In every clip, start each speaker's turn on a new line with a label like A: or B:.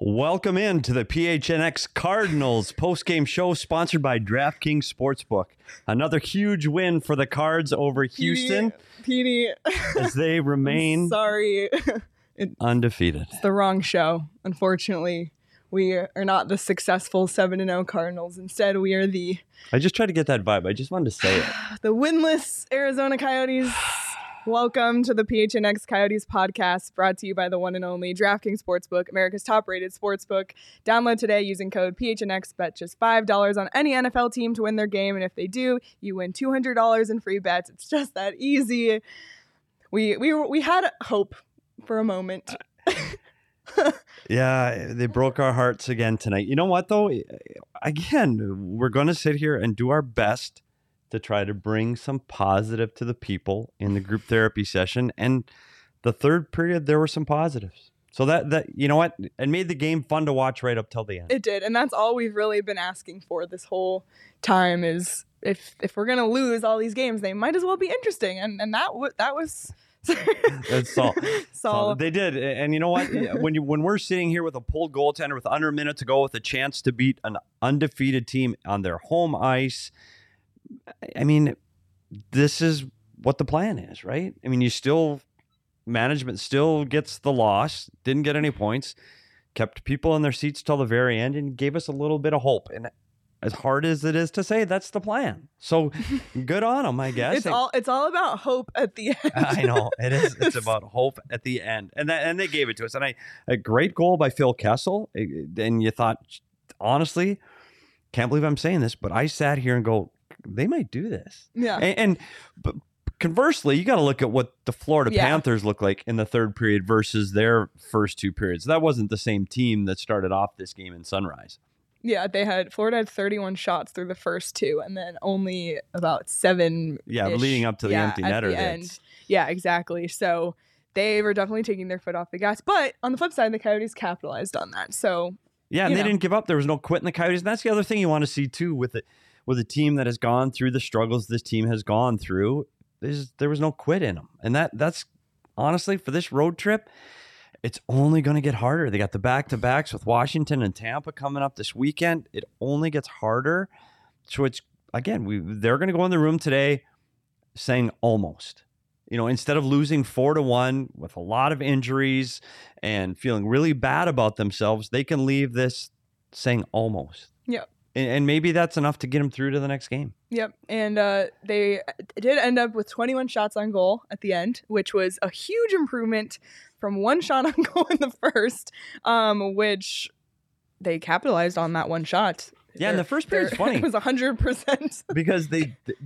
A: Welcome in to the PHNX Cardinals post-game show sponsored by DraftKings Sportsbook. Another huge win for the Cards over Houston
B: Petey,
A: as they remain
B: sorry, it's
A: undefeated.
B: the wrong show. Unfortunately, we are not the successful seven and zero Cardinals. Instead, we are the
A: I just tried to get that vibe. I just wanted to say it.
B: the winless Arizona Coyotes. Welcome to the PHNX Coyotes podcast, brought to you by the one and only DraftKings Sportsbook, America's top-rated sportsbook. Download today using code PHNX. Bet just five dollars on any NFL team to win their game, and if they do, you win two hundred dollars in free bets. It's just that easy. We we we had hope for a moment.
A: Uh, yeah, they broke our hearts again tonight. You know what though? Again, we're going to sit here and do our best to try to bring some positive to the people in the group therapy session. And the third period, there were some positives. So that that you know what, it made the game fun to watch right up till the end.
B: It did, and that's all we've really been asking for this whole time. Is if if we're gonna lose all these games, they might as well be interesting, and and that w- that was.
A: That's all.
B: So
A: they did, and you know what? when you when we're sitting here with a pulled goaltender with under a minute to go, with a chance to beat an undefeated team on their home ice, I mean, this is what the plan is, right? I mean, you still management still gets the loss, didn't get any points, kept people in their seats till the very end, and gave us a little bit of hope. And as hard as it is to say, that's the plan. So good on them, I guess.
B: it's all it's all about hope at the end.
A: I know it is. It's about hope at the end, and that and they gave it to us. And I a great goal by Phil Kessel. Eh, eh, and you thought, honestly, can't believe I'm saying this, but I sat here and go, they might do this.
B: Yeah.
A: And, and but conversely, you got to look at what the Florida
B: Yeah.
A: Panthers look like in the third period versus their first two periods. That wasn't the same team that started off this game in Sunrise.
B: Yeah, they had Florida had 31 shots through the first two, and then only about seven.
A: Yeah, leading up to the empty
B: at
A: netter
B: the end. Yeah, exactly. So they were definitely taking their foot off the gas. But on the flip side, the Coyotes capitalized on that. So
A: Yeah, and they
B: know.
A: didn't give up. There was no quit in the Coyotes. And that's the other thing you want to see too with it with a team that has gone through the struggles this team has gone through. There was no quit in them, and that that's honestly for this road trip. It's only going to get harder. They got the back to backs with Washington and Tampa coming up this weekend. It only gets harder. So it's again, we they're going to go in the room today saying almost. You know, instead of losing four to one with a lot of injuries and feeling really bad about themselves, they can leave this saying almost.
B: Yep.
A: And, and maybe that's enough to get them through to the next game.
B: Yep. And uh, they did end up with 21 shots on goal at the end, which was a huge improvement from one shot on goal in the first, um, which they capitalized on that one shot.
A: Yeah, and the first period's
B: Their-
A: funny.
B: It was 100%.
A: because they, th-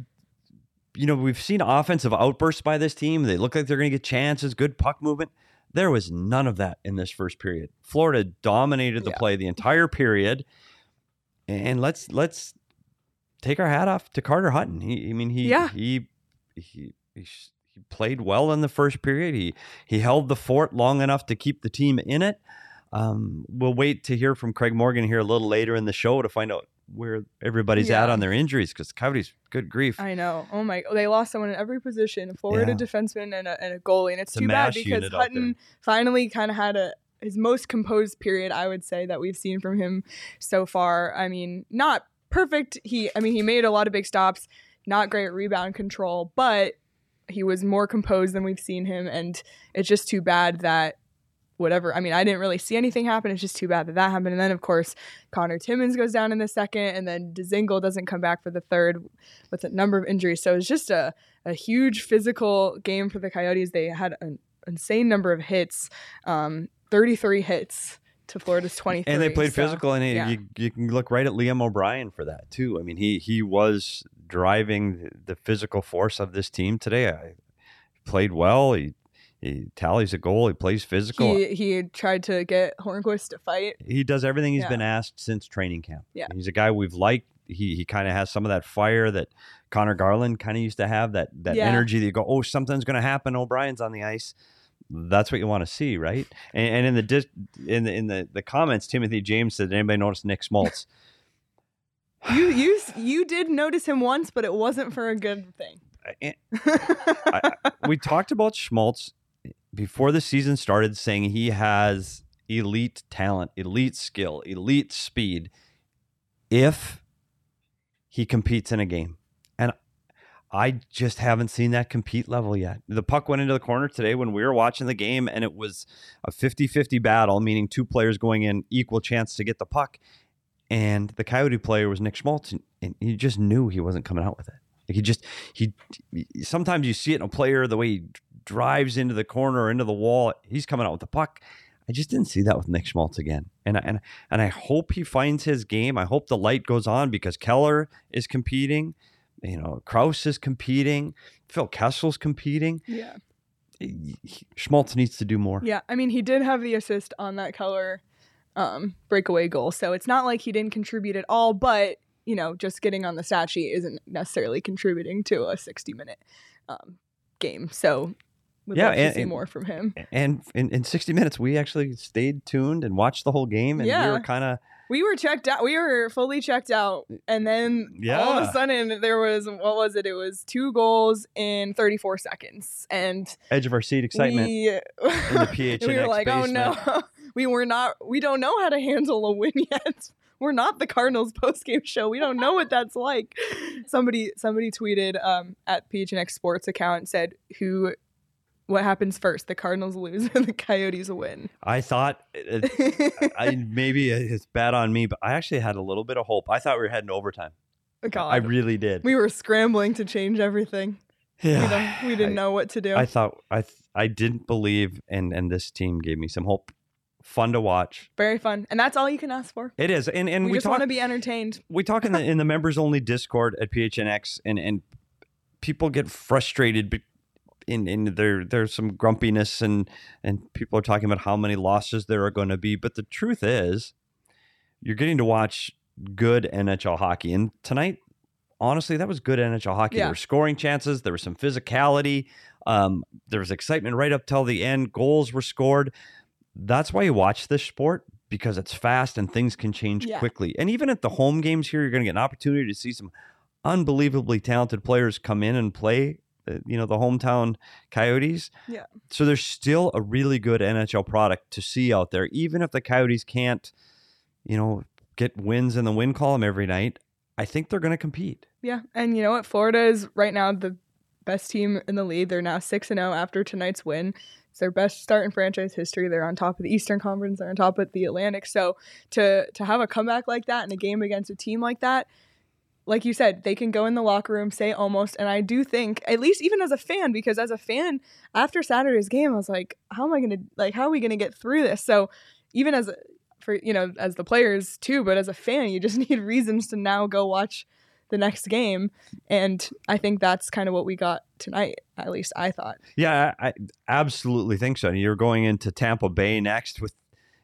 A: you know, we've seen offensive outbursts by this team. They look like they're going to get chances, good puck movement. There was none of that in this first period. Florida dominated the
B: Yeah.
A: play the entire period, and let's let's take our hat off to Carter Hutton. He, I mean, he
B: Yeah.
A: he he. he sh- he played well in the first period. He he held the fort long enough to keep the team in it. Um, we'll wait to hear from Craig Morgan here a little later in the show to find out where everybody's at on their injuries because Coyotes, good grief.
B: I know. Oh my! They lost someone in every position: a forward,
A: Yeah.
B: a defenseman, and a, and a goalie. And it's
A: It's
B: too bad because Hutton finally kind of had a his most composed period, I would say, that we've seen from him so far. I mean, not perfect. He, I mean, he made a lot of big stops. Not great rebound control, but he was more composed than we've seen him, and it's just too bad that whatever. I mean, I didn't really see anything happen. It's just too bad that that happened. And then, of course, Connor Timmins goes down in the second, and then Dzingel doesn't come back for the third with a number of injuries. So it's just a, a huge physical game for the Coyotes. They had an insane number of hits, um, 33 hits to Florida's 23.
A: and they played
B: So,
A: physical, and
B: yeah.
A: you, you can look right at Liam O'Brien for that too. I mean, he he was driving the, physical force of this team today. I played well. He he tallies a goal. He plays physical.
B: He, he tried to get Hornqvist to fight.
A: he does everything he's
B: Yeah.
A: been asked since training camp.
B: Yeah.
A: He's a guy we've liked. He he kind of has some of that fire that Conor Garland kind of used to have. That that
B: Yeah.
A: energy that you go, oh, something's going to happen. O'Brien's on the ice. That's what you want to see, right? And, and in the dis, in the in the, the comments, Timothy James said, "Did anybody notice Nick Schmaltz?"
B: You you you did notice him once, but it wasn't for a good thing.
A: Eh, I- I- we talked about Schmaltz before the season started, saying he has elite talent, elite skill, elite speed. If he competes in a game, I just haven't seen that compete level yet. The puck went into the corner today when we were watching the game, and it was a 50 50 battle, meaning two players going in, equal chance to get the puck. And the Coyote player was Nick Schmaltz, and, you just knew he wasn't coming out with it. Like he just he sometimes you see it in a player the way he drives into the corner or into the wall. He's coming out with the puck. I just didn't see that with Nick Schmaltz again, and I- and and I hope he finds his game. I hope the light goes on because Keller is competing. You know, Crouse is competing. Phil Kessel's competing.
B: Yeah.
A: Schmaltz needs to do more.
B: Yeah, I mean, he did have the assist on that color um, breakaway goal, so it's not like he didn't contribute at all. But you know, just getting on the stat sheet isn't necessarily contributing to a sixty-minute um, game. So, We'd
A: Yeah,
B: love to
A: and-
B: see
A: and-
B: more from him.
A: And in, in 60 minutes, we actually stayed tuned and watched the whole game, and we were kind of
B: We were checked out. We were fully checked out, and then yeah. all of a sudden there was what was it? It was two goals in thirty-four seconds, and
A: edge of our seat excitement.
B: We,
A: in the PHNX
B: we were like, oh no, we were not. We don't know how to handle a win yet. We're not the Cardinals post game show. We don't know what that's like. Somebody somebody tweeted um, at PHNX Sports account said who. What happens first? The Cardinals lose or the Coyotes win?
A: I thought it, I, maybe it's bad on me, but I actually had a little bit of hope. I thought we were heading to overtime.
B: God,
A: I really did.
B: we were scrambling to change everything.
A: yeah.
B: We, we didn't
A: I-
B: know what to do.
A: I thought I I didn't believe, and and this team gave me some hope. Fun to watch.
B: Very fun, and that's all you can ask for.
A: It is, and and
B: we,
A: we,
B: just want to be entertained.
A: we talk in the in the members only Discord at PHNX, and and people get frustrated. In in there there's some grumpiness, and and people are talking about how many losses there are going to be. But the truth is, you're getting to watch good NHL hockey, and tonight. Honestly, that was good NHL hockey.
B: Yeah.
A: There were scoring chances. There was some physicality. Um, there was excitement right up till the end. Goals were scored. That's why you watch this sport because it's fast and things can change
B: Yeah.
A: quickly. And even at the home games here, you're going to get an opportunity to see some unbelievably talented players come in and play. Uh, You know the hometown Coyotes.
B: Yeah.
A: So there's still a really good NHL product to see out there, even if the Coyotes can't, you know, get wins in the win column every night. I think they're going to compete.
B: Yeah, and you know what? Florida is right now the best team in the league. They're now six and zero after tonight's win. It's their best start in franchise history. They're on top of the Eastern Conference. They're on top of the Atlantic. So to to have a comeback like that in a game against a team like that, like you said, they can go in the locker room, say almost. And I do think, at least even as a fan, because as a fan, after Saturday's game, I was like, how am I gonna like how are we gonna get through this? So even as for you know as the players too, but as a fan, you just need reasons to now go watch the next game. And I think that's kind of what we got tonight. At least I thought.
A: Yeah, I, I absolutely think so. And you're going into Tampa Bay next with,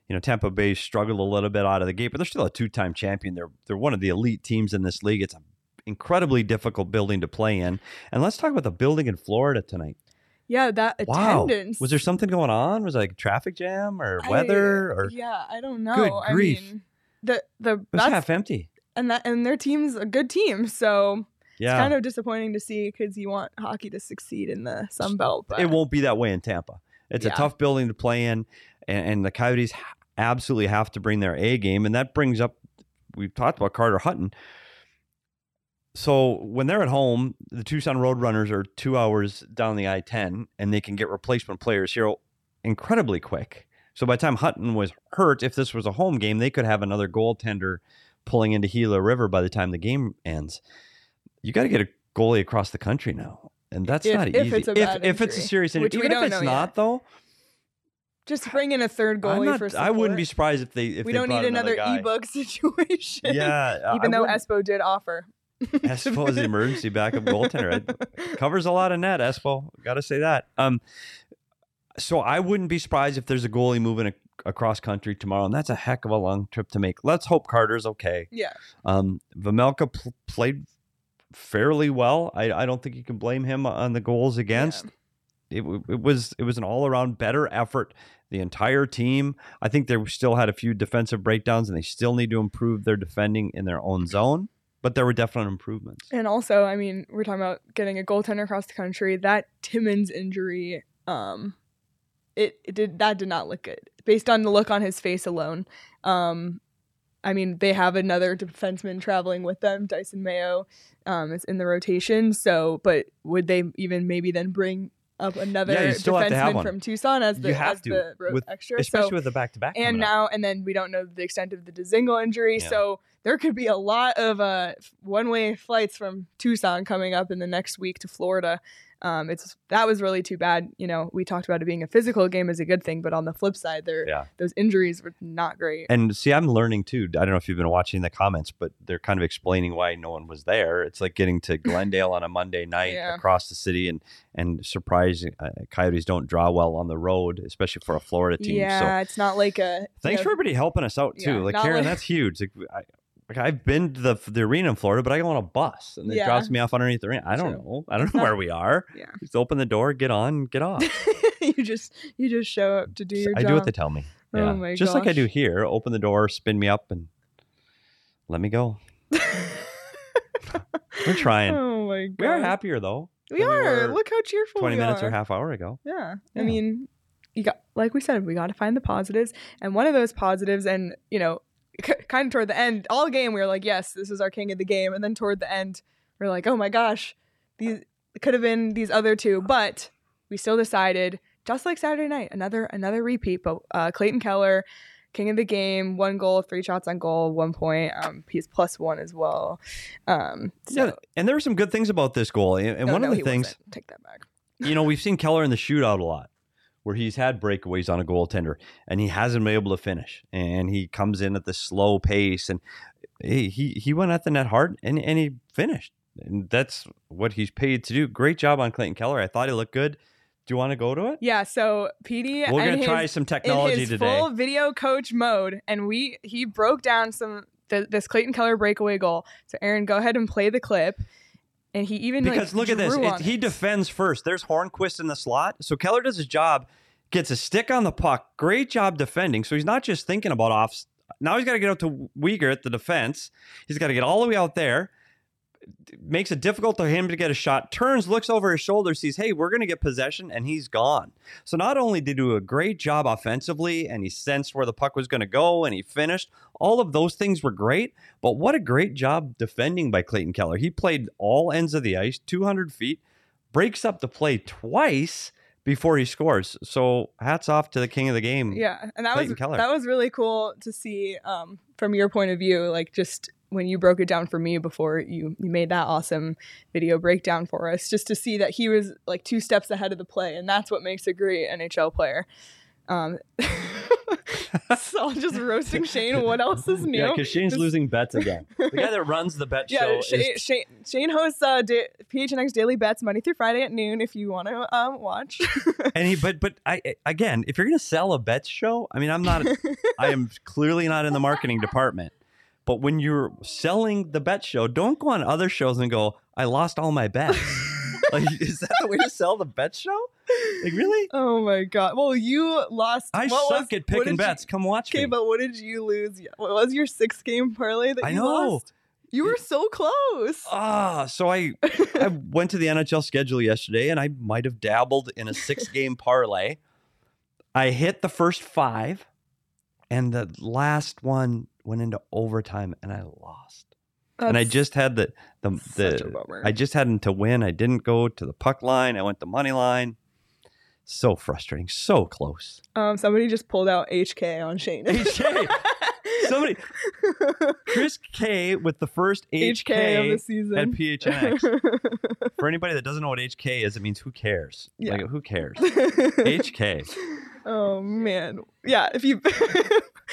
A: you know, Tampa Bay struggled a little bit out of the gate, but they're still a two-time champion. They're they're one of the elite teams in this league. It's an incredibly difficult building to play in. And let's talk about the building in Florida tonight.
B: Yeah, that
A: Wow,
B: attendance.
A: was there something going on? Was it like traffic jam or
B: I-
A: weather or
B: Yeah, I don't know.
A: Good
B: I mean, the the
A: it was
B: that's
A: half empty?
B: and that and their team's a good team. So
A: Yeah,
B: it's kind of disappointing to see because you want hockey to succeed in the Sun Belt. But
A: it won't be that way in Tampa. It's a tough building to play in, and, and the Coyotes absolutely have to bring their A game, and that brings up. We've talked about Carter Hutton. so when they're at home, the Tucson Roadrunners are two hours down the I 10 and they can get replacement players here incredibly quick. So by the time Hutton was hurt, if this was a home game, they could have another goaltender pulling into Gila River by the time the game ends. You got to get a goalie across the country now. And that's
B: If-
A: not
B: if
A: easy.
B: it's
A: if,
B: bad
A: if it's a serious injury, even if it's not
B: yet.
A: though,
B: Just bring in a third goalie
A: not,
B: for
A: I wouldn't be surprised if they if
B: We
A: they
B: don't need another
A: guy.
B: ebook situation.
A: Yeah,
B: Even
A: I
B: though
A: wouldn't-
B: Espo did offer.
A: Espo is the emergency backup goaltender. It covers a lot of net. Espo, got to say that. Um, so I wouldn't be surprised if there's a goalie moving a, across country tomorrow, and that's a heck of a long trip to make. Let's hope Carter's okay.
B: Yeah.
A: Um, Vejmelka pl- played fairly well. I, I don't think you can blame him on the goals against. It, it was it was an all around better effort. The entire team. I think they still had a few defensive breakdowns, and they still need to improve their defending in their own zone. But there were definite improvements.
B: And also, I mean, we're talking about getting a goaltender across the country. That Timmins injury, um, it, it did that did not look good based on the look on his face alone. Um, I mean, they have another defenseman traveling with them, Dysin Mayo, um, is in the rotation. So, but would they even maybe then bring up another
A: Yeah, you have have
B: defenseman from Tucson as the as
A: to,
B: the road
A: with-
B: extra?
A: especially
B: so,
A: with the back to back.
B: and now and then we don't know the extent of the Dzingel injury,
A: Yeah.
B: so there could be a lot of uh, one-way flights from Tucson coming up in the next week to Florida. Um, it's that was really too bad. You know, we talked about it being a physical game is a good thing, but on the flip side, there
A: Yeah.
B: those injuries were not great.
A: And see, I'm learning too. I don't know if you've been watching the comments, but they're kind of explaining why no one was there. It's like getting to Glendale on a Monday night
B: Yeah.
A: across the city, and and surprising uh, Coyotes don't draw well on the road, especially for a Florida team.
B: yeah,
A: So
B: it's not like a. you
A: thanks
B: know,
A: for everybody helping us out too.
B: Yeah,
A: like Karen,
B: like-
A: that's huge. Like, I, like I've been to the the arena in Florida, but I go on a bus and it
B: Yeah.
A: drops me off underneath the arena. I don't
B: True.
A: know. I don't know where we are.
B: Yeah.
A: Just open the door, get on, get off.
B: you just you just show up to do your
A: I
B: job.
A: do what they tell me.
B: Oh
A: Yeah.
B: my
A: Just like I do here. Open the door, spin me up, and let me go. We're trying.
B: oh my god.
A: We are happier though.
B: We
A: than we
B: are. Look how cheerful
A: 20 minutes
B: are.
A: or half hour ago.
B: Yeah.
A: Yeah.
B: I mean, you got like we said, we got to find the positives, and one of those positives, and you know, c- kind of toward the end, all game we were like, yes, this is our king of the game, and then toward the end, we're like, oh my gosh, these could have been these other two, but we still decided, just like Saturday night, another another repeat, but uh, Clayton Keller. King of the game, one goal, three shots on goal, one point. Um, he's plus one as well. Um, so,
A: yeah, and there were some good things about this goal. And, and
B: no,
A: one
B: no,
A: of the
B: he
A: things,
B: wasn't. take that back.
A: you know, we've seen Keller in the shootout a lot, where he's had breakaways on a goaltender and he hasn't been able to finish. And he comes in at the slow pace, and he he, he went at the net hard and and he finished. And that's what he's paid to do. Great job on Clayton Keller. I thought he looked good. Do you want to go to it?
B: Yeah, so PD
A: We're gonna try some technology
B: his
A: today.
B: full video coach mode, and we he broke down some th- this Clayton Keller breakaway goal. So Aaron, go ahead and play the clip. And he even like,
A: Because look at this, it, he defends first. There's Hornqvist in the slot, so Keller does his job, gets a stick on the puck. Great job defending. So he's not just thinking about off. Now he's got to get out to Uyghur at the defense. He's got to get all the way out there. Makes it difficult for him to get a shot. Turns, looks over his shoulder, sees, hey, we're going to get possession, and he's gone. So not only did he do a great job offensively, and he sensed where the puck was going to go, and he finished. All of those things were great. But what a great job defending by Clayton Keller. He played all ends of the ice, 200 feet, breaks up the play twice before he scores. So hats off to the king of the game.
B: Yeah, and that
A: Clayton
B: was
A: Keller.
B: that was really cool to see um, from your point of view, like just when you broke it down for me before you, you made that awesome video breakdown for us, just to see that he was like two steps ahead of the play, and that's what makes a great NHL player. Um, so I'm just roasting Shane. What else is new?
A: Yeah, because Shane's
B: Just-
A: losing bets again. the guy that runs the bet
B: Yeah,
A: show
B: Shane,
A: is
B: Shane, Shane hosts uh, da- PHNX Daily Bets Monday through Friday at noon if you want to um, watch.
A: and he but but I again, if you're gonna sell a bet show, I mean I'm not I am clearly not in the marketing department. But when you're selling the bet show, don't go on other shows and go, I lost all my bets. like is that the way to sell the bet show? Like really?
B: oh my god! Well, you lost.
A: I suck
B: was-
A: at picking
B: did you-
A: bets. Come watch
B: Okay,
A: me.
B: Okay, but what did you lose? What was your six game parlay that
A: I
B: you
A: know.
B: lost? You were so close.
A: Ah, so I I went to the NHL schedule yesterday and I might have dabbled in a six game parlay. I hit the first five, and the last one went into overtime and I lost. and I just had the the, the. I just had to win. I didn't go to the puck line. I went the money line. So frustrating. So close.
B: um, somebody just pulled out HK on Shane.
A: HK. Somebody, Chris K with the first HK,
B: HK of the season
A: at PHNX. For anybody that doesn't know what HK is, it means who cares.
B: Yeah.
A: Like who cares? HK.
B: oh man, yeah. If you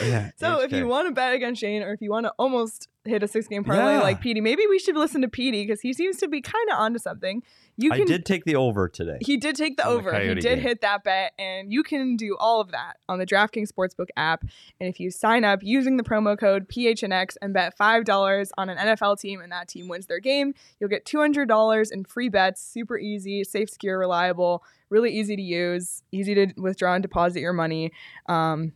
A: Yeah.
B: so, if you want to bet against Shane, or if you want to almost hit a six game parlay
A: Yeah.
B: like Petey, maybe we should listen to Petey because he seems to be kind of onto something. You
A: I
B: can.
A: did take the over today.
B: He did take the
A: on the
B: over. He did
A: game.
B: hit that bet, and you can do all of that on the DraftKings Sportsbook app. And if you sign up using the promo code PHNX and bet five dollars on an NFL team, and that team wins their game, you'll get two hundred dollars in free bets. Super easy, safe, secure, reliable, really easy to use, easy to withdraw and deposit your money. Um,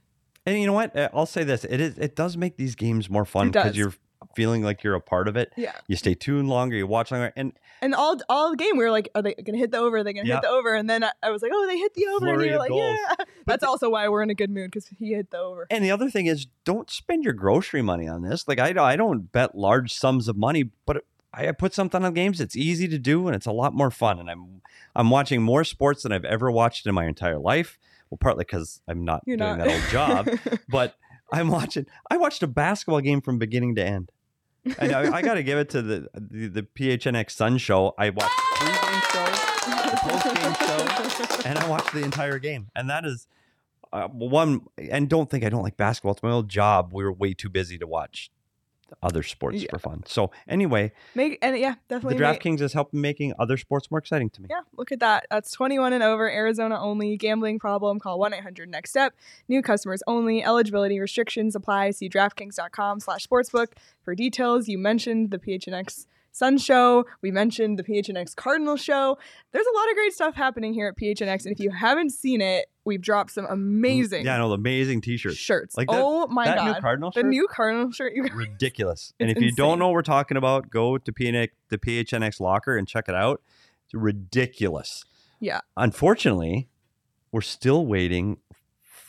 A: And you know what? Uh, I'll say this: it is. It does make these games more fun because you're feeling like you're a part of it.
B: yeah,
A: You stay tuned longer. You watch longer, and
B: and all all the game we were like, are they gonna hit the over? Are they gonna
A: Yeah.
B: hit the over? And then I, I was like, oh, they hit the over, and you're like,
A: goals.
B: yeah. That's also why we're in a good mood because he hit the over.
A: and the other thing is, don't spend your grocery money on this. Like I, don't- I don't bet large sums of money, but I put something on games. It's easy to do, and it's a lot more fun. And I'm I'm watching more sports than I've ever watched in my entire life. Well, partly because I'm not
B: You're
A: doing
B: not
A: that old job, but I'm watching. I watched a basketball game from beginning to end. And I, I got to give it to the, the the PHNX Sun Show. I watched the pregame show, the postgame show, and I watched the entire game. And that is uh, one. And don't think I don't like basketball. It's my old job. We were way too busy to watch other sports
B: Yeah.
A: for fun. So anyway,
B: Make and yeah,
A: the
B: definitely. make-
A: DraftKings is helping making other sports more exciting to me.
B: Yeah, look at that. That's 21 and over, Arizona only. Gambling problem, call 1-800-NEXT STEP. New customers only. Eligibility restrictions apply. See DraftKings.com slash sportsbook for details. You mentioned the PHNX Sun Show. We mentioned the PHNX Cardinal Show. There's a lot of great stuff happening here at PHNX, and if you haven't seen it, we've dropped some amazing
A: Yeah, I know the amazing T-shirts.
B: shirts.
A: Like that-
B: oh my
A: that
B: god.
A: new Cardinal
B: the new Cardinal shirt. You
A: ridiculous. and if
B: It's
A: you don't know what we're talking about, go to PNX, the PHNX locker and check it out. It's ridiculous.
B: Yeah.
A: Unfortunately, we're still waiting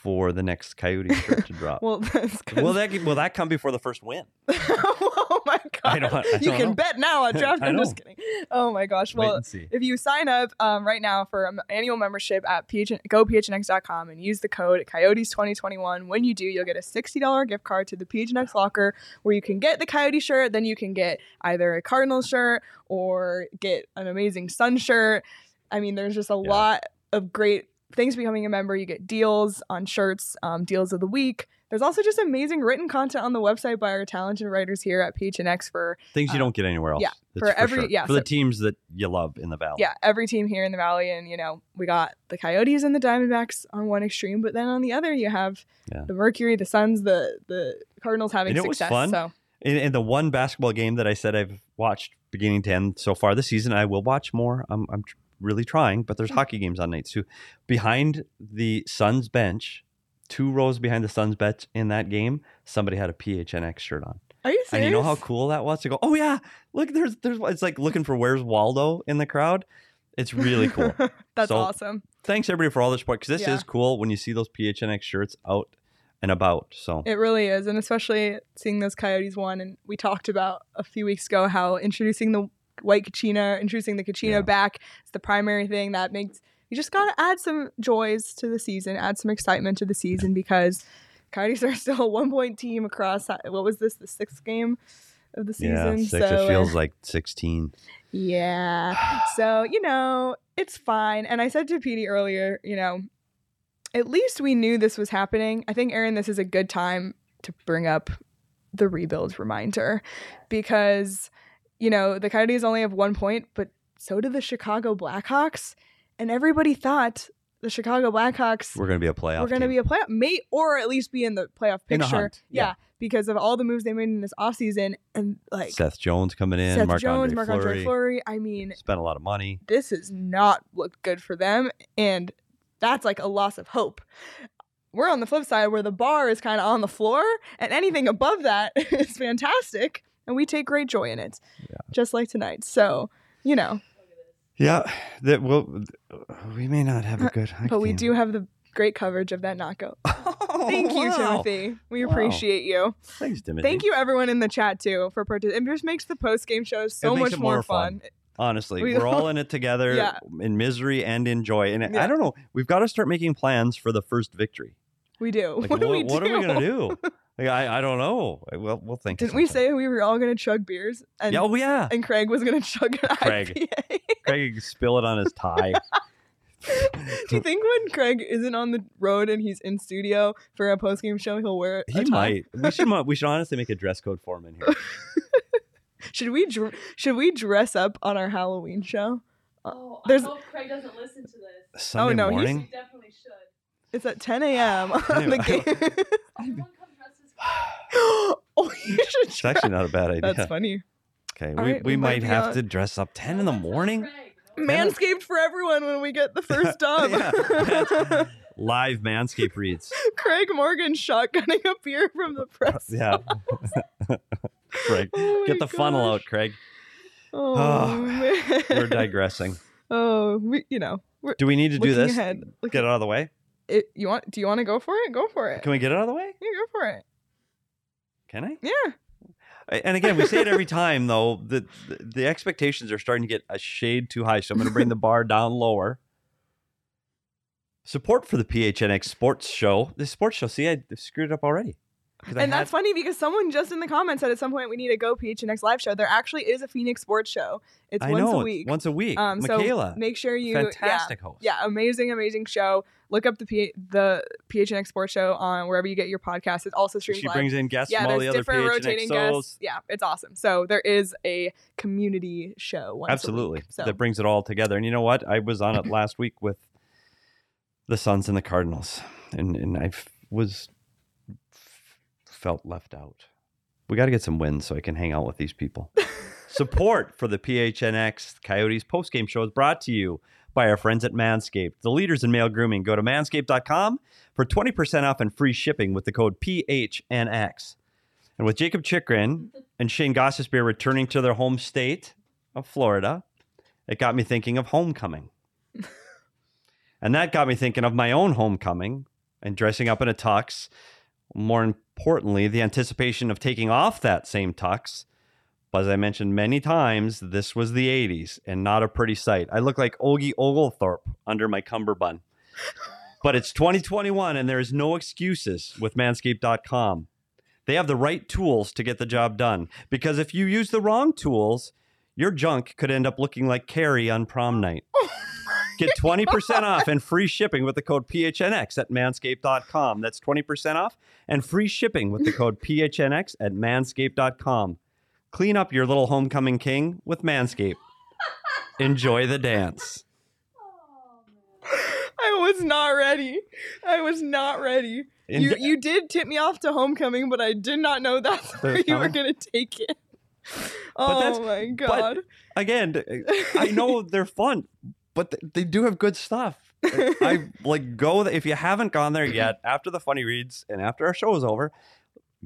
A: for the next Coyote shirt to drop.
B: well, that's 'cause-
A: will that will that come before the first win?
B: oh my god!
A: I don't- I
B: you
A: don't
B: can
A: know.
B: bet now at draft. I'm just kidding. Oh my gosh! Well, if you sign up um, right now for an annual membership at PH- gophnx.com and use the code Coyotes2021, when you do, you'll get a $60 gift card to the PHNX locker where you can get the Coyote shirt, then you can get either a Cardinal shirt or get an amazing Sun shirt. I mean, there's just a
A: Yeah.
B: lot of great things becoming a member. You get deals on shirts, um, deals of the week. There's also just amazing written content on the website by our talented writers here at PHNX for
A: Things you
B: uh,
A: don't get anywhere else.
B: yeah,
A: That's
B: for every-
A: sure.
B: yeah,
A: for the teams that you love in the valley.
B: yeah, every team here in the valley, and you know, we got the Coyotes and the Diamondbacks on one extreme, but then on the other, you have
A: Yeah.
B: the Mercury, the Suns, the the Cardinals having
A: And it was
B: success.
A: fun.
B: So
A: In, in the one basketball game that I said I've watched beginning to end so far this season, I will watch more. I'm, I'm really trying, but there's mm-hmm. hockey games on nights too. Behind the Suns bench, two rows behind the Suns bench in that game, somebody had a PHNX shirt on.
B: are you
A: And
B: serious?
A: you know how cool that was to go, oh yeah, look, there's, there's, it's like looking for where's Waldo in the crowd. It's really cool.
B: That's
A: So-
B: awesome.
A: Thanks everybody for all the support because this
B: Yeah.
A: is cool when you see those PHNX shirts out and about. So
B: It really is, and especially seeing those Coyotes won. And we talked about a few weeks ago how introducing the white Kachina, introducing the Kachina
A: Yeah.
B: back is the primary thing that makes you just gotta add some joys to the season, add some excitement to the season because Coyotes are still a one point team across. What was this? The sixth game of the season?
A: yeah, six,
B: so
A: it uh, feels like 16.
B: yeah. So, you know, it's fine. And I said to Petey earlier, you know, at least we knew this was happening. I think, Aaron, this is a good time to bring up the rebuild reminder because, you know, the Coyotes only have one point, but so do the Chicago Blackhawks. And everybody thought the Chicago Blackhawks
A: We're going to be a playoff.
B: We're going to be a playoff, may or at least be in the playoff
A: the
B: picture. Yeah,
A: yeah.
B: because of all the moves they made in this offseason and like
A: Seth Jones coming in,
B: Seth
A: Mark
B: Jones, Marc Andre Fleury. I mean,
A: spent a lot of money.
B: this has not looked good for them. And that's like a loss of hope. We're on the flip side where the bar is kind of on the floor, and anything above that is fantastic. And we take great joy in it, just like tonight. So, you know,
A: Yeah, that well, we may not have a uh, good. I
B: but we do have the great coverage of that knockout. Thank you,
A: wow.
B: Timothy. We
A: Wow.
B: appreciate you.
A: Thanks, Timothy.
B: Thank you, everyone in the chat too, for participating. It just makes the post game shows so much more,
A: more
B: fun.
A: fun. Honestly,
B: We
A: are all in it together
B: Yeah.
A: in misery and in joy. And
B: Yeah.
A: I don't know, we've got to start making plans for the first victory.
B: We do.
A: Like,
B: what, do we do?
A: what are we going to do? Like, I, I don't know. Well, we'll think.
B: Didn't we say we were all going to chug beers? And,
A: Yeah, oh, yeah.
B: and Craig was going to chug an
A: Craig.
B: IPA.
A: Craig spill it on his tie.
B: do you think when Craig isn't on the road and he's in studio for a post game show, he'll wear a
A: He
B: tie?
A: might. We should. mo- We should honestly make a dress code for him in here.
B: Should we dr- should we dress up on our Halloween show?
C: Uh, oh,
B: There's-
C: I hope Craig doesn't listen to this.
A: Sunday oh,
B: no, he's-
A: morning.
C: He definitely should.
B: It's at 10 a.m. on the
A: Anyway.
B: game.
C: Everyone come dress as
B: oh, you should.
A: It's actually not a bad idea.
B: That's funny.
A: Okay,
B: All
A: we,
B: right,
A: we
B: we might
A: might have
B: on-
A: to dress up ten in the morning.
B: Manscaped for everyone when we get the first dub.
A: Yeah. Live Manscaped reads.
B: Craig Morgan shotgunning a beer from the uh, press.
A: Yeah. Craig,
B: Oh
A: get
B: my
A: the funnel out. Craig.
B: Oh,
A: Oh,
B: man.
A: We're digressing.
B: Oh, we, you know,
A: Do we need to do this?
B: ahead. Look
A: Get it out of the way.
B: it, you want? Do you want to go for it? Go for it.
A: Can we get it out of the way?
B: Yeah, go for it.
A: Can I?
B: Yeah.
A: And again, we say it every time, though. The, the the expectations are starting to get a shade too high, so I'm going to bring the bar down lower. Support for the PHNX Sports Show. The sports show. See, I screwed it up already.
B: And
A: had-
B: that's funny because someone just in the comments said at some point we need to go PHNX live show. There actually is a Phoenix sports show. It's
A: I
B: once
A: know,
B: a week.
A: Once a week.
B: Um,
A: Michaela,
B: so make sure you
A: fantastic
B: yeah,
A: host.
B: Yeah, amazing, amazing show. Look up the P- the PHNX Sports Show on wherever you get your podcast. It also streams
A: She
B: live.
A: brings in guests
B: yeah,
A: from all
B: there's
A: the other
B: different
A: PHNX
B: rotating
A: shows.
B: guests. Yeah, it's awesome. So there is a community show. Once
A: Absolutely.
B: a week. So
A: That brings it all together. And you know what? I was on it last week with the Suns and the Cardinals, and and I was felt left out. We got to get some wins so I can hang out with these people. Support for the PHNX Coyotes postgame show is brought to you by our friends at Manscaped, the leaders in male grooming. Go to manscaped.com for 20% off and free shipping with the code PHNX. And with Jakob Chychrun and Shayne Gostisbehere returning to their home state of Florida, it got me thinking of homecoming. and that got me thinking of my own homecoming and dressing up in a tux. More importantly, the anticipation of taking off that same tux. But as I mentioned many times, this was the 80s and not a pretty sight. I look like Ogie Oglethorpe under my cummerbund. but it's 2021 and there is no excuses with manscaped.com. They have the right tools to get the job done. Because if you use the wrong tools, your junk could end up looking like Carrie on prom night. Get 20% off and free shipping with the code PHNX at manscaped.com. That's 20% off and free shipping with the code PHNX at manscaped.com. Clean up your little homecoming king with Manscaped. Enjoy the dance.
B: I was not ready. I was not ready.
A: And
B: you you did tip me off to homecoming, but I did not know that's
A: That
B: where you were gonna take it. Oh my god.
A: Again, I know they're fun, but th- they do have good stuff. I like go th- if you haven't gone there yet after the funny reads and after our show is over,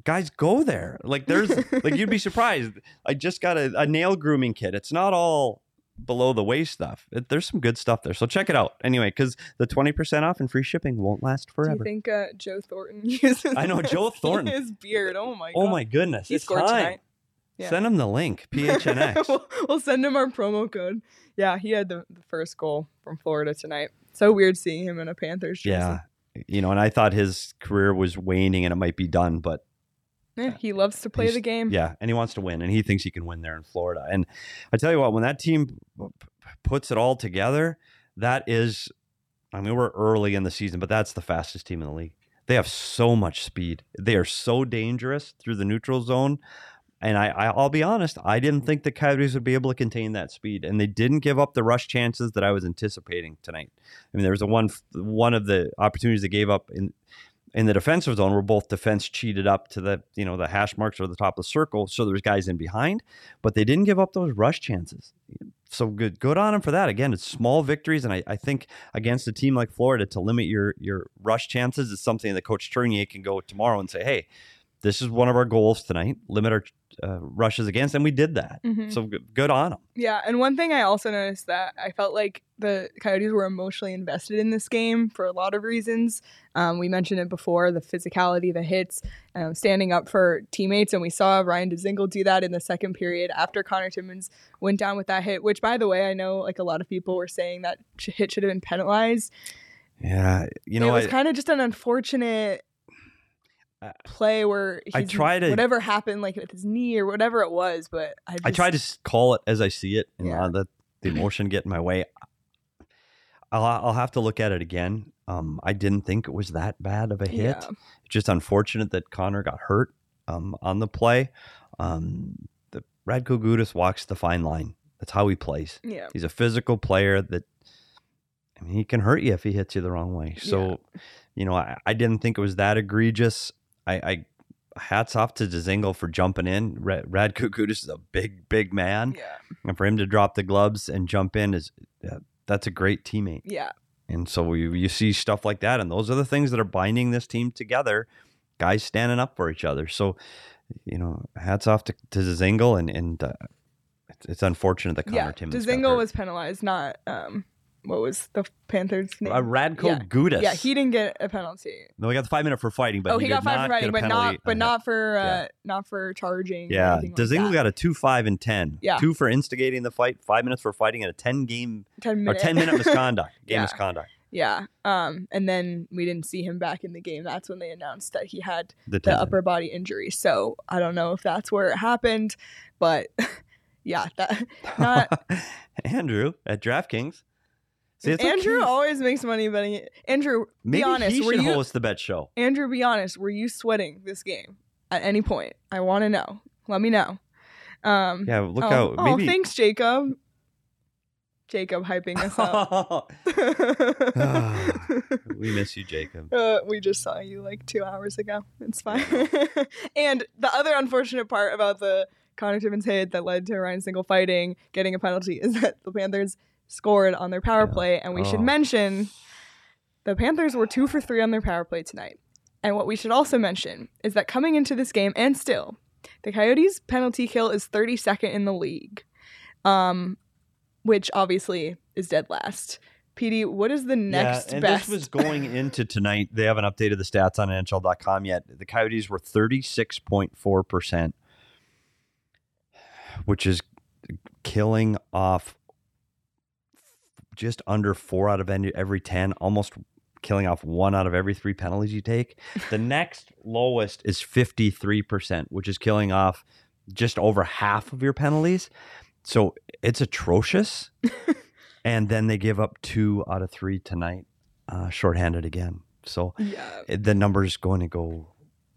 A: guys go there. Like there's like you'd be surprised. I just got a, a nail grooming kit. It's not all below the waist stuff. It, there's some good stuff there. So check it out anyway because the twenty percent off and free shipping won't last
B: Do you
A: forever.
B: think uh, Joe Thornton uses?
A: I know, Joe Thornton.
B: His beard. Oh my god.
A: oh my goodness,
B: He
A: it's
B: scored
A: time.
B: tonight. Yeah.
A: Send him the link. PHNX.
B: we'll, we'll send him our promo code. Yeah, he had the, the first goal from Florida tonight. So weird seeing him in a Panthers jersey.
A: yeah, you know, and I thought his career was waning and it might be done, but
B: Yeah, he loves to play the game.
A: Yeah, and he wants to win, and he thinks he can win there in Florida. And I tell you what, when that team puts it all together, that is, I mean, we're early in the season, but that's the fastest team in the league. They have so much speed. They are so dangerous through the neutral zone. And I, I, I'll be honest, I didn't think the Coyotes would be able to contain that speed, and they didn't give up the rush chances that I was anticipating tonight. I mean, there was a one, one of the opportunities they gave up in in the defensive zone where both defense cheated up to the you know the hash marks or the top of the circle so there's guys in behind but they didn't give up those rush chances so good good on them for that again it's small victories and I, I think against a team like florida to limit your your rush chances is something that coach Tourigny can go tomorrow and say hey this is one of our goals tonight: limit our uh, rushes against, and we did that.
B: Mhm.
A: So good on them.
B: Yeah, and one thing I also noticed that I felt like the Coyotes were emotionally invested in this game for a lot of reasons. Um, we mentioned it before the physicality, the hits, um, standing up for teammates, and we saw Ryan Dzingel do that in the second period after Connor Timmins went down with that hit. Which, by the way, I know like a lot of people were saying that hit should have been penalized.
A: Yeah, you know,
B: it was kind of just an unfortunate play where
A: I try to-
B: whatever happened, like with his knee or whatever it was. But I, just,
A: I try to call it as I see it, and
B: Yeah.
A: let the emotion get in my way. I'll I'll have to look at it again. Um, I didn't think it was that bad of a hit.
B: Yeah.
A: Just unfortunate that Connor got hurt um, on the play. Um, the Radko Gudas walks the fine line. That's how he plays.
B: Yeah.
A: He's a physical player that I mean he can hurt you if he hits you the wrong way. So, you know, I, I didn't think it was that egregious. I, I hats off to Dzingel for jumping in. Rad, Radko Gudas is a big, big man,
B: Yeah.
A: and for him to drop the gloves and jump in is uh, that's a great teammate.
B: Yeah.
A: And so you, you see stuff like that, and those are the things that are binding this team together. Guys standing up for each other. So, you know, hats off to, to Dzingel, and and uh, it's, it's unfortunate that Connor
B: yeah,
A: Timmins got
B: Dzingel was penalized, not um, what was the Panthers' name?
A: uh, Radko
B: yeah.
A: Gudas.
B: Yeah, he didn't get a penalty.
A: no, he got the five minute for fighting, but
B: oh, he,
A: did
B: got five
A: not
B: for fighting, but not, but not for uh,
A: Yeah.
B: not for charging.
A: Yeah,
B: anything like
A: Dzingel got a two, five, and ten.
B: Yeah.
A: two for instigating the fight, five minutes for fighting, and a ten game
B: ten minute.
A: or ten minute misconduct. Game
B: Yeah.
A: misconduct.
B: yeah, um, and then we didn't see him back in the game. That's when they announced that he had
A: The,
B: the upper body injury. So I don't know if that's where it happened, but yeah, that not
A: Andrew at DraftKings. See,
B: Andrew
A: okay.
B: always makes money betting. it. Andrew,
A: Maybe
B: be honest.
A: he should
B: you
A: host the bet show.
B: Andrew? Be honest. Were you sweating this game at any point? I want to know. Let me know. Um,
A: Yeah, look
B: oh,
A: out.
B: Oh, thanks, Jacob. Jacob hyping us up.
A: we miss you, Jacob.
B: Uh, we just saw you like two hours ago. It's fine. and the other unfortunate part about the Connor Timmins hit that led to Ryan Dzingel fighting, getting a penalty, is that the Panthers scored on their power play. And we should
A: Oh.
B: mention the Panthers were two for three on their power play tonight. And what we should also mention is that coming into this game, and still, the Coyotes' penalty kill is 32nd in the league, um, which obviously is dead last. PD, what is the next
A: yeah, and
B: best?
A: this was going into tonight. They haven't updated the stats on NHL.com yet. The Coyotes were 36.4%, which is killing off just under four out of every 10, almost killing off one out of every three penalties you take. The next lowest is 53%, which is killing off just over half of your penalties. So it's atrocious. and then they give up two out of three tonight, uh, shorthanded again. So
B: yeah.
A: the number's going to go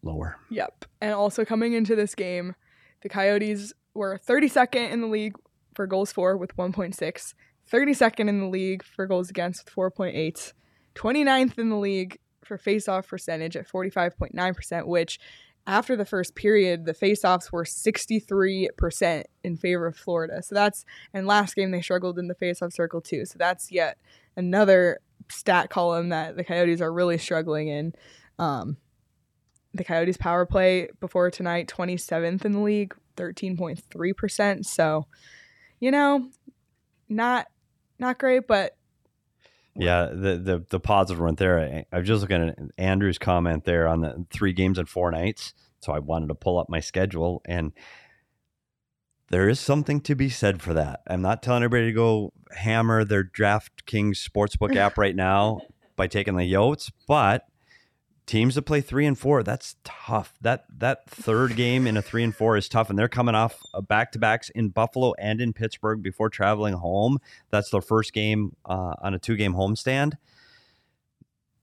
A: lower.
B: Yep. And also coming into this game, the Coyotes were 32nd in the league for goals for with 1.6, 32nd in the league for goals against with 4.8, 29th in the league for face-off percentage at 45.9%, which after the first period, the face-offs were 63% in favor of Florida. So that's and last game they struggled in the face-off circle too. So that's yet another stat column that the Coyotes are really struggling in. Um, the Coyotes power play before tonight, 27th in the league, 13.3%. So, you know, not not great, but
A: Yeah, the the the positive weren't there. I, I was just looking at Andrew's comment there on the three games and four nights. So I wanted to pull up my schedule, and there is something to be said for that. I'm not telling everybody to go hammer their DraftKings sportsbook app right now by taking the Yotes, but teams that play three and four, that's tough. That that third game in a three and four is tough, and they're coming off back to backs in Buffalo and in Pittsburgh before traveling home. That's their first game uh, on a two game homestand.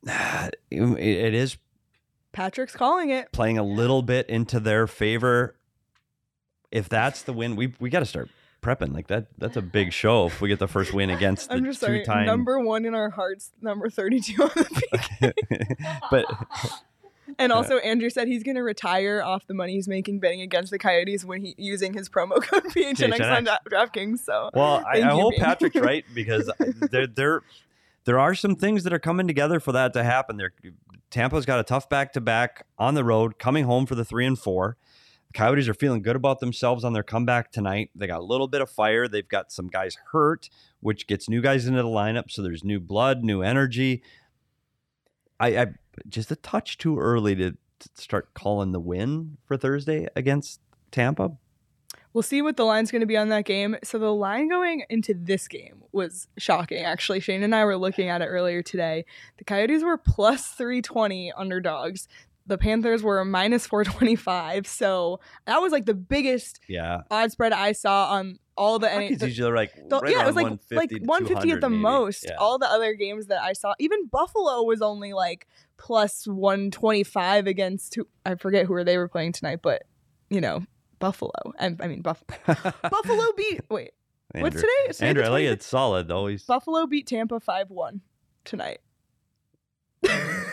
A: It, it is
B: Patrick's calling it.
A: playing a little bit into their favor. If that's the win, we we got to start prepping. Like that, that's a big show if we get the first win against the
B: I'm just sorry.
A: two-time.
B: Number one in our hearts, number 32 on the PK.
A: but
B: And also, Andrew said he's going to retire off the money he's making betting against the Coyotes when he using his promo code PHNX on DraftKings. So,
A: well, I, I hope. Patrick's right because they're they're there are some things that are coming together for that to happen. There, Tampa's got a tough back to back on the road, coming home for the three and four. Coyotes are feeling good about themselves on their comeback tonight. They got a little bit of fire. They've got some guys hurt, which gets new guys into the lineup. So there's new blood, new energy. I, I just a touch too early to, to start calling the win for Thursday against Tampa.
B: We'll see what the line's going to be on that game. So the line going into this game was shocking. Actually, Shane and I were looking at it earlier today. The Coyotes were plus 320 underdogs. The Panthers were minus 425. So that was like the biggest
A: Yeah,
B: odd spread I saw on all the
A: Hockey's
B: any.
A: usually like
B: the-
A: right
B: yeah, it was like like
A: 150 to
B: 150 at the
A: maybe.
B: most.
A: Yeah.
B: All the other games that I saw, even Buffalo was only like plus 125 against who I forget who they were playing tonight, but you know Buffalo. I, I mean Buff- Buffalo beat. Wait, what's
A: Andrew-
B: today? Is today the
A: Andrew Elliott's solid though. He's
B: Buffalo beat Tampa 5 1 tonight.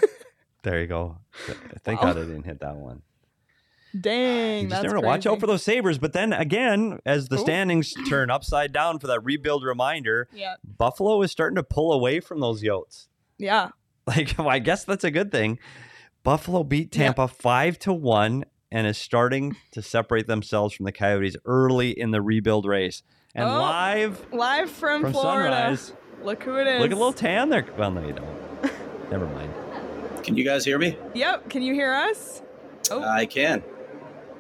A: there. You go. Thank
B: Wow.
A: God I didn't hit that one.
B: Dang,
A: You just
B: that's
A: never know. Watch out for those Sabres. But then again, as the
B: Ooh.
A: standings turn upside down for that rebuild reminder,
B: Yeah,
A: Buffalo is starting to pull away from those Yotes.
B: yeah.
A: Like, well, I guess that's a good thing. Buffalo beat
B: Yeah.
A: Tampa five to one and is starting to separate themselves from the Coyotes early in the rebuild race. And
B: Oh,
A: live
B: Live from,
A: from
B: Florida.
A: Sunrise,
B: Look who it is.
A: look at a little tan there. Well, no, you don't. Never mind.
D: Can you guys hear me?
B: Yep. Can you hear us? Oh.
D: I can.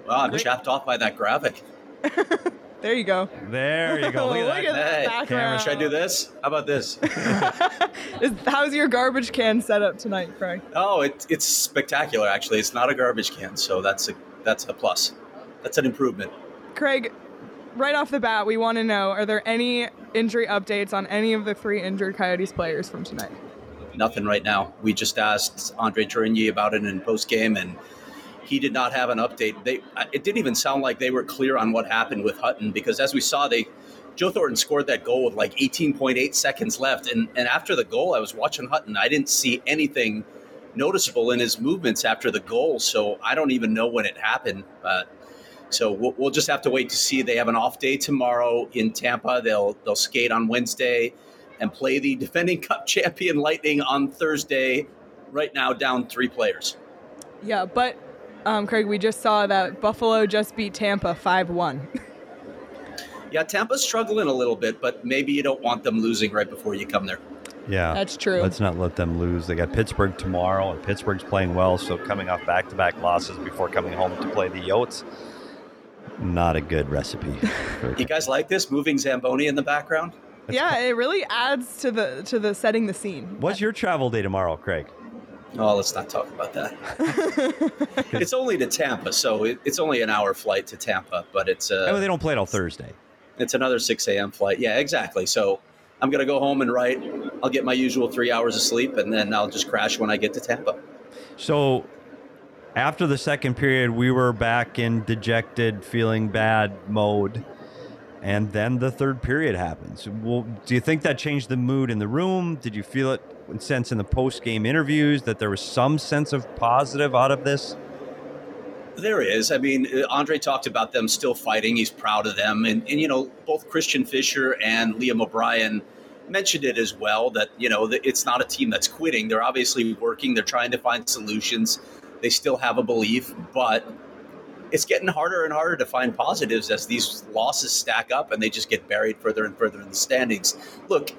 D: Wow, I'm
B: Great.
D: chapped off by that graphic.
B: There you go.
A: There you go. Look at that.
B: that
D: Hey,
B: background.
A: camera,
D: Should I do this? How about this?
B: Is- How's your garbage can set up tonight, Craig?
D: oh, it, it's spectacular. Actually, it's not a garbage can, so that's a that's a plus. That's an improvement.
B: Craig, right off the bat, we want to know: Are there any injury updates on any of the three injured Coyotes players from tonight?
D: Nothing right now. We just asked Andre Tourigny about it in post game, and he did not have an update. They it didn't even sound like they were clear on what happened with Hutton because as we saw, they Joe Thornton scored that goal with like 18.8 seconds left, and and after the goal, I was watching Hutton. I didn't see anything noticeable in his movements after the goal, so I don't even know when it happened. So we'll, we'll just have to wait to see. They have an off day tomorrow in Tampa. They'll they'll skate on Wednesday and play the defending Cup champion Lightning on Thursday. Right now, down three players.
B: Yeah, but um, Craig, we just saw that Buffalo just beat Tampa five-one.
D: Yeah, Tampa's struggling a little bit, but maybe you don't want them losing right before you come there.
A: Yeah.
B: That's true.
A: Let's not let them lose. They got Pittsburgh tomorrow, and Pittsburgh's playing well. So coming off back-to-back losses before coming home to play the Yotes, not a good recipe.
D: You guys like this moving Zamboni in the background?
B: Yeah, it really adds to the to the setting the scene.
A: What's your travel day tomorrow, Craig?
D: Oh, let's not talk about that. it's only to Tampa, so it, it's only an hour flight to Tampa, but it's
A: oh,
D: uh,
A: they don't play till Thursday.
D: it's another 6 a.m. flight. Yeah, exactly. So I'm gonna go home and write. I'll get my usual three hours of sleep, and then I'll just crash when I get to Tampa.
A: So after the second period, we were back in dejected, feeling bad mode. And then the third period happens. Well, do you think that changed the mood in the room? Did you feel it sense in the post game interviews that there was some sense of positive out of this?
D: There is. I mean, uh, Andre talked about them still fighting. He's proud of them. And, and you know, both Christian Fischer and Liam O'Brien mentioned it as well that, you know, that it's not a team that's quitting. They're obviously working, they're trying to find solutions. They still have a belief, but it's getting harder and harder to find positives as these losses stack up and they just get buried further and further in the standings. Look,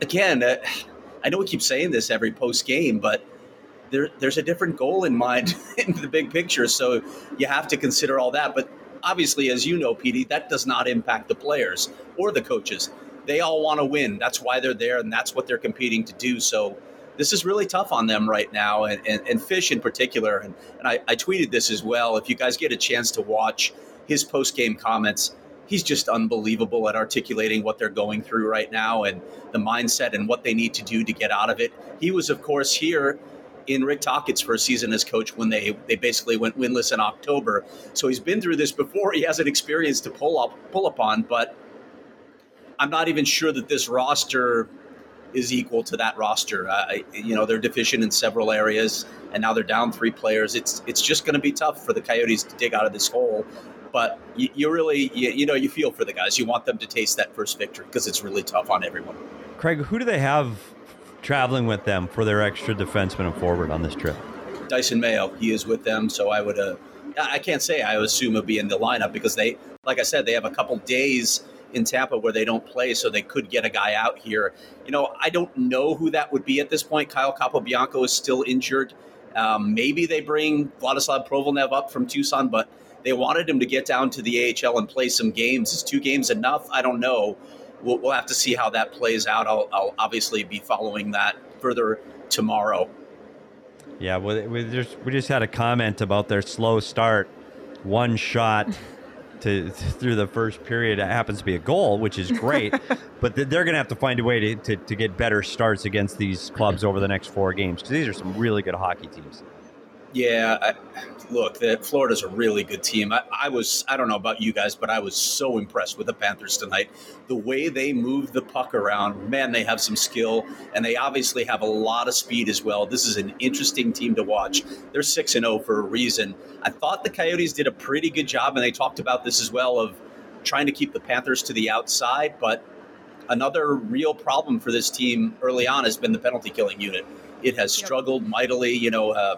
D: again, uh, I know we keep saying this every post game, but there, there's a different goal in mind in the big picture. So you have to consider all that. But obviously, as you know, PD, that does not impact the players or the coaches. They all want to win. That's why they're there, and that's what they're competing to do. So this is really tough on them right now, and, and, and Fish in particular. And, and I, I tweeted this as well. If you guys get a chance to watch his post game comments, he's just unbelievable at articulating what they're going through right now and the mindset and what they need to do to get out of it. He was, of course, here in Rick Tocchet's first season as coach when they they basically went winless in October. So he's been through this before. He has an experience to pull up pull upon, but I'm not even sure that this roster is equal to that roster. Uh, you know, they're deficient in several areas, and now they're down three players. It's it's just going to be tough for the Coyotes to dig out of this hole. But you, you really, you, you know, you feel for the guys. You want them to taste that first victory because it's really tough on everyone.
A: Craig, who do they have traveling with them for their extra defenseman and forward on this trip?
D: Dysin Mayo, he is with them, so I would. Uh, I can't say I assume he'll be in the lineup because they, like I said, they have a couple days in Tampa where they don't play, so they could get a guy out here. You know, I don't know who that would be at this point. Kyle Capobianco is still injured. Um, maybe they bring Vladislav Provolnev up from Tucson, but they wanted him to get down to the AHL and play some games. Is two games enough? I don't know. We'll, we'll have to see how that plays out. I'll, I'll obviously be following that further tomorrow.
A: Yeah, well, we just we just had a comment about their slow start, one shot to through the first period. It happens to be a goal, which is great, but they're going to have to find a way to, to, to get better starts against these clubs over the next four games because these are some really good hockey teams.
D: Yeah, I, look, the, Florida's a really good team. I, I, was, I don't know about you guys, but I was so impressed with the Panthers tonight. The way they move the puck around, man, they have some skill, and they obviously have a lot of speed as well. This is an interesting team to watch. They're 6 and 0 for a reason. I thought the Coyotes did a pretty good job, and they talked about this as well of trying to keep the Panthers to the outside, but another real problem for this team early on has been the penalty killing unit. It has struggled mightily, you know, uh,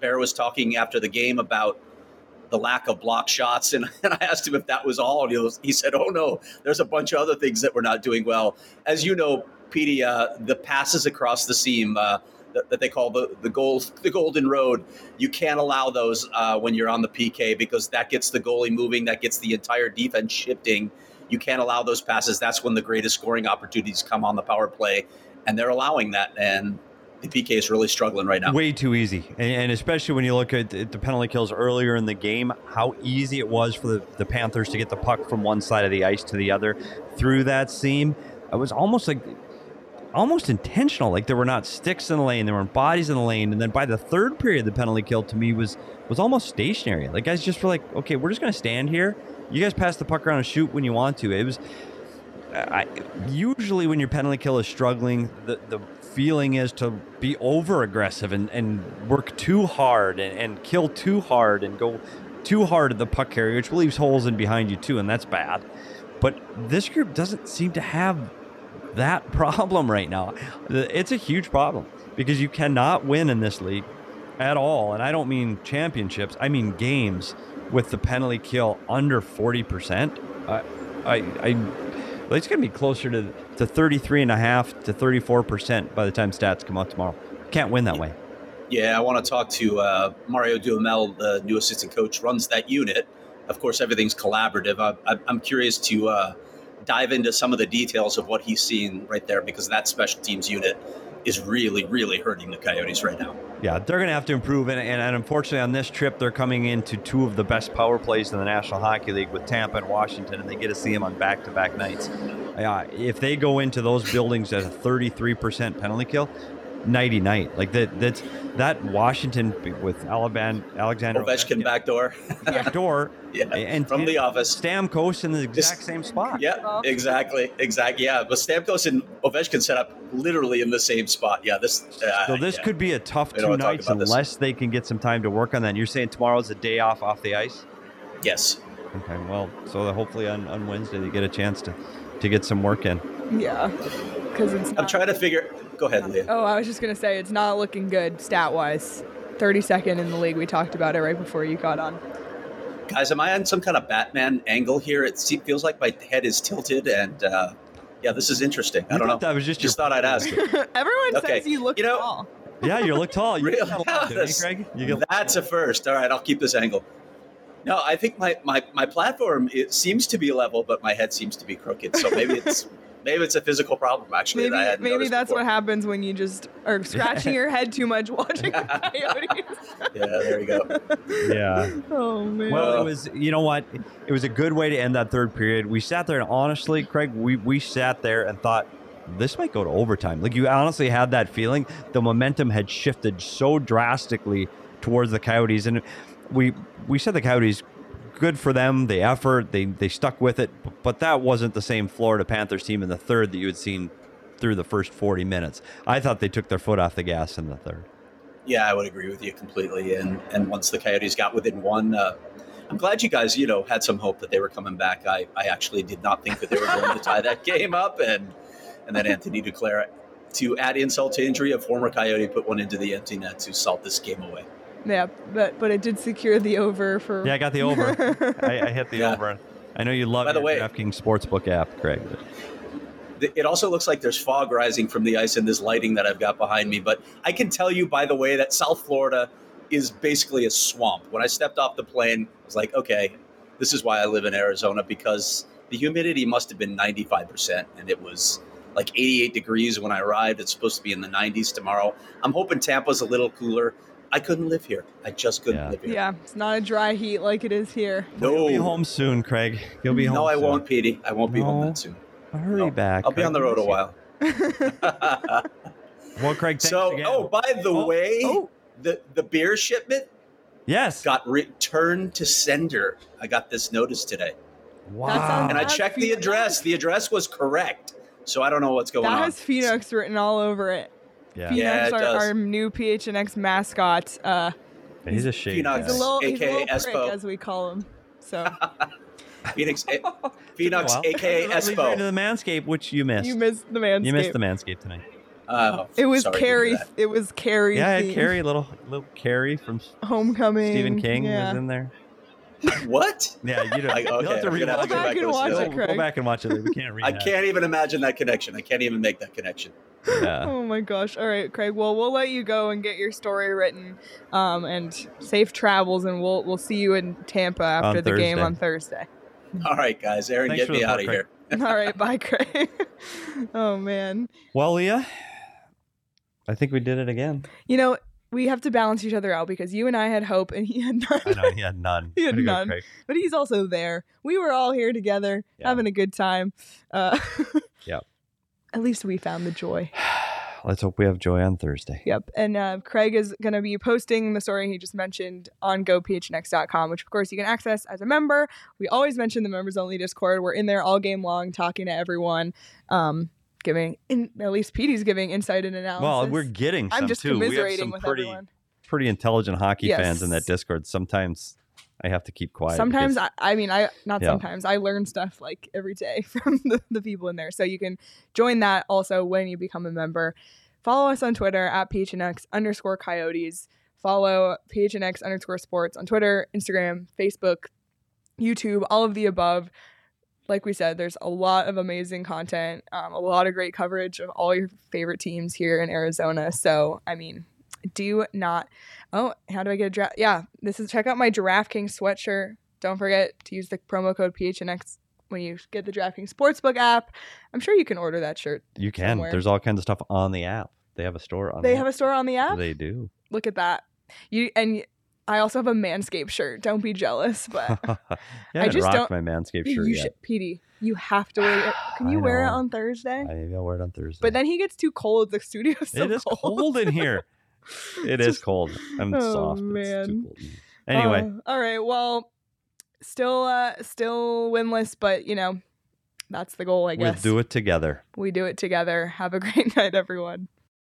D: Bear was talking after the game about the lack of block shots, and, and I asked him if that was all, and he, was, he, said, "Oh no, there's a bunch of other things that we're not doing well." As you know, Petey, uh, the passes across the seam uh, that, that, they call the the gold the golden road, you can't allow those uh, when you're on the PK because that gets the goalie moving, that gets the entire defense shifting. You can't allow those passes. That's when the greatest scoring opportunities come on the power play, and they're allowing that. And the PK is really struggling right now.
A: Way too easy. And, especially when you look at the penalty kills earlier in the game, how easy it was for the, the Panthers to get the puck from one side of the ice to the other through that seam. It was almost like almost intentional. Like there were not sticks in the lane, there weren't bodies in the lane. And then by the third period, the penalty kill to me was was almost stationary. Like guys just were like, okay, we're just gonna stand here. You guys pass the puck around and shoot when you want to. It was I, usually when your penalty kill is struggling, the, the feeling is to be over aggressive and, and work too hard and, and kill too hard and go too hard at the puck carrier, which leaves holes in behind you too, and that's bad. But this group doesn't seem to have that problem right now. It's a huge problem because you cannot win in this league at all. And I don't mean championships, I mean games with the penalty kill under 40%. I, I, I it's going to be closer to, to 33 and a half to 34% by the time stats come out tomorrow. Can't win that way.
D: Yeah, I want to talk to uh, Mario Duhamel, the new assistant coach, runs that unit. Of course, everything's collaborative. I, am curious to uh, dive into some of the details of what he's seeing right there because that special teams unit is really, really hurting the Coyotes right now.
A: Yeah, they're going to have to improve. And, and, and, unfortunately, on this trip, they're coming into two of the best power plays in the National Hockey League with Tampa and Washington, and they get to see them on back to back nights. Uh, if they go into those buildings at a 33% penalty kill, nighty night. Like that that's that Washington with Alabama Alexander
D: Ovechkin backdoor.
A: backdoor.
D: yeah. And from and the office.
A: Stamkos in the exact same spot.
D: Yeah, exactly. Exactly. Yeah. But Stamkos and Ovechkin set up literally in the same spot. Yeah. This
A: uh, So this
D: yeah.
A: could be a tough two nights unless they can get some time to work on that. And you're saying tomorrow's a day off off the ice?
D: Yes.
A: Okay. Well, so hopefully on, on Wednesday they get a chance to to get some work in.
B: Yeah. Because it's
D: I'm trying to figure Go ahead, Leah.
B: Oh, I was just gonna say it's not looking good stat wise. 32nd in the league. We talked about it right before you got on.
D: Guys, am I on some kind of Batman angle here? It feels like my head is tilted, and uh, yeah, this is interesting. I don't know.
A: That was just
D: just thought I'd ask.
B: Everyone okay. says you look
D: you know,
B: tall.
A: Yeah, you look tall. You
D: really? That's, Craig? You that's a first. All right, I'll keep this angle. No, I think my, my, my platform it seems to be level, but my head seems to be crooked. So maybe it's maybe it's a physical problem actually.
B: Maybe,
D: that
B: maybe that's
D: before.
B: what happens when you just are scratching your head too much watching the Coyotes.
D: yeah, there you go.
A: Yeah.
B: Oh man.
A: Well, it was. You know what? It was a good way to end that third period. We sat there and honestly, Craig, we we sat there and thought this might go to overtime. Like you honestly had that feeling. The momentum had shifted so drastically towards the Coyotes, and we we said the Coyotes good for them. The effort, they they stuck with it, but that wasn't the same Florida Panthers team in the third that you had seen through the first 40 minutes. I thought they took their foot off the gas in the third.
D: Yeah, I would agree with you completely. And and once the Coyotes got within one, uh, I'm glad you guys, you know, had some hope that they were coming back. I, I actually did not think that they were going to tie that game up, and and then Anthony Duclair. to add insult to injury, a former Coyote put one into the empty net to salt this game away.
B: Yeah, but but it did secure the over for.
A: Yeah, I got the over. I, I hit the
D: Yeah.
A: over. I know you love
D: By the
A: your
D: way-
A: DraftKings Sportsbook app, Craig. but-
D: It also looks like there's fog rising from the ice and this lighting that I've got behind me. But I can tell you, by the way, that South Florida is basically a swamp. When I stepped off the plane, I was like, okay, this is why I live in Arizona because the humidity must have been 95%, and it was like 88 degrees when I arrived. It's supposed to be in the 90s tomorrow. I'm hoping Tampa's a little cooler. I couldn't live here. I just couldn't
A: Yeah.
D: live here.
B: Yeah, it's not a dry heat like it is here.
A: You'll be
D: No,
A: home soon, Craig. You'll be home.
D: no, I
A: soon.
D: won't, Petey. I won't be home that soon.
A: Hurry
D: No.
A: back.
D: I'll be on the road a while.
A: Well, Craig, thanks
D: so,
A: again.
D: oh, by the
A: Oh,
D: way,
B: oh.
D: the the beer shipment
A: yes.
D: got returned to sender. I got this notice today,
A: wow.
D: and I checked the
B: Phoenix.
D: address. The address was correct, so I don't know what's going
B: that
D: on.
B: That has Phoenix written all over it.
A: Yeah.
B: Phoenix,
D: Yeah, it
B: our,
D: does.
B: our new PHNX mascot. Uh,
A: He's a shade.
D: Phoenix.
B: he's a little, he's a
D: AKA
B: little prick,
D: Espo.
B: as we call him. So
D: Phoenix, a, Phoenix,
A: Well,
D: aka
A: that leads into the Manscape, which you missed.
B: you missed the man.
A: You missed the Manscape tonight.
D: Oh,
B: It was
D: sorry to hear
B: Carrie. It was Carrie.
A: Yeah,
B: theme.
A: Carrie, little little Carrie from
B: Homecoming.
A: Stephen King
B: Yeah.
A: was in there.
D: What?
A: Yeah, you don't.
D: I-
A: you'll
D: okay,
A: have to
D: I'm have
A: rewatch
D: to go back and watch
A: Go-
B: it,
A: Go back and watch it. We can't read.
D: I can't even imagine that connection. I can't even make that connection.
A: Yeah.
B: Oh my gosh. All right, Craig. Well, we'll let you go and get your story written. Um, and safe travels, and we'll we'll see you in Tampa after
A: On
B: the game on Thursday.
D: All right, guys. Aaron,
A: Thanks
D: get me out of here.
B: All right, bye, Craig. oh man.
A: Well, Leah, I think we did it again.
B: You know, we have to balance each other out because you and I had hope and he had none.
A: I know he had none.
B: He had
A: go,
B: none. But he's also there. We were all here together,
A: Yeah.
B: having a good time. Uh,
A: Yep.
B: At least we found the joy.
A: Let's hope we have joy on Thursday.
B: Yep. And uh, Craig is going to be posting the story he just mentioned on gophnx.com, which of course you can access as a member. We always mention the members only Discord. We're in there all game long talking to everyone, um, giving, in, at least Petey's giving insight and analysis.
A: Well, we're getting some
B: I'm just
A: too.
B: Commiserating
A: some
B: with
A: pretty
B: everyone.
A: pretty intelligent hockey fans in that Discord. Sometimes I have to keep quiet.
B: Sometimes
A: because-
B: I, I mean I not
A: Yeah.
B: sometimes I learn stuff like every day from the, the people in there. So you can join that also when you become a member. Follow us on Twitter at PHNX underscore coyotes. Follow PHNX underscore sports on Twitter, Instagram, Facebook, YouTube, all of the above. Like we said, there's a lot of amazing content, um, a lot of great coverage of all your favorite teams here in Arizona. So, I mean, do not. Oh, how do I get a draft? Yeah, this is check out my DraftKings sweatshirt. Don't forget to use the promo code PHNX when you get the DraftKings Sportsbook app. I'm sure you can order that shirt.
A: you can.
B: somewhere.
A: There's all kinds of stuff on the app. They have a store on.
B: They
A: the
B: have a store on the
A: app.
B: app.
A: They do.
B: Look at that. You and I also have a Manscaped shirt. Don't be jealous, but
A: yeah, I,
B: just
A: rocked
B: don't-
A: my Manscaped shirt
B: you should, Petey. You have to wear it. Can you wear it on Thursday?
A: I, maybe I'll wear it on Thursday.
B: but then he gets too cold. The studio's so
A: it is
B: cold.
A: cold in here. It is
B: Just-
A: cold. I'm
B: Oh,
A: soft.
B: man.
A: too cold. Anyway,
B: Uh, all right. Well, still, uh, still winless, but you know, that's the goal. I guess we'll
A: do it together.
B: we do it together. Have a great night, everyone.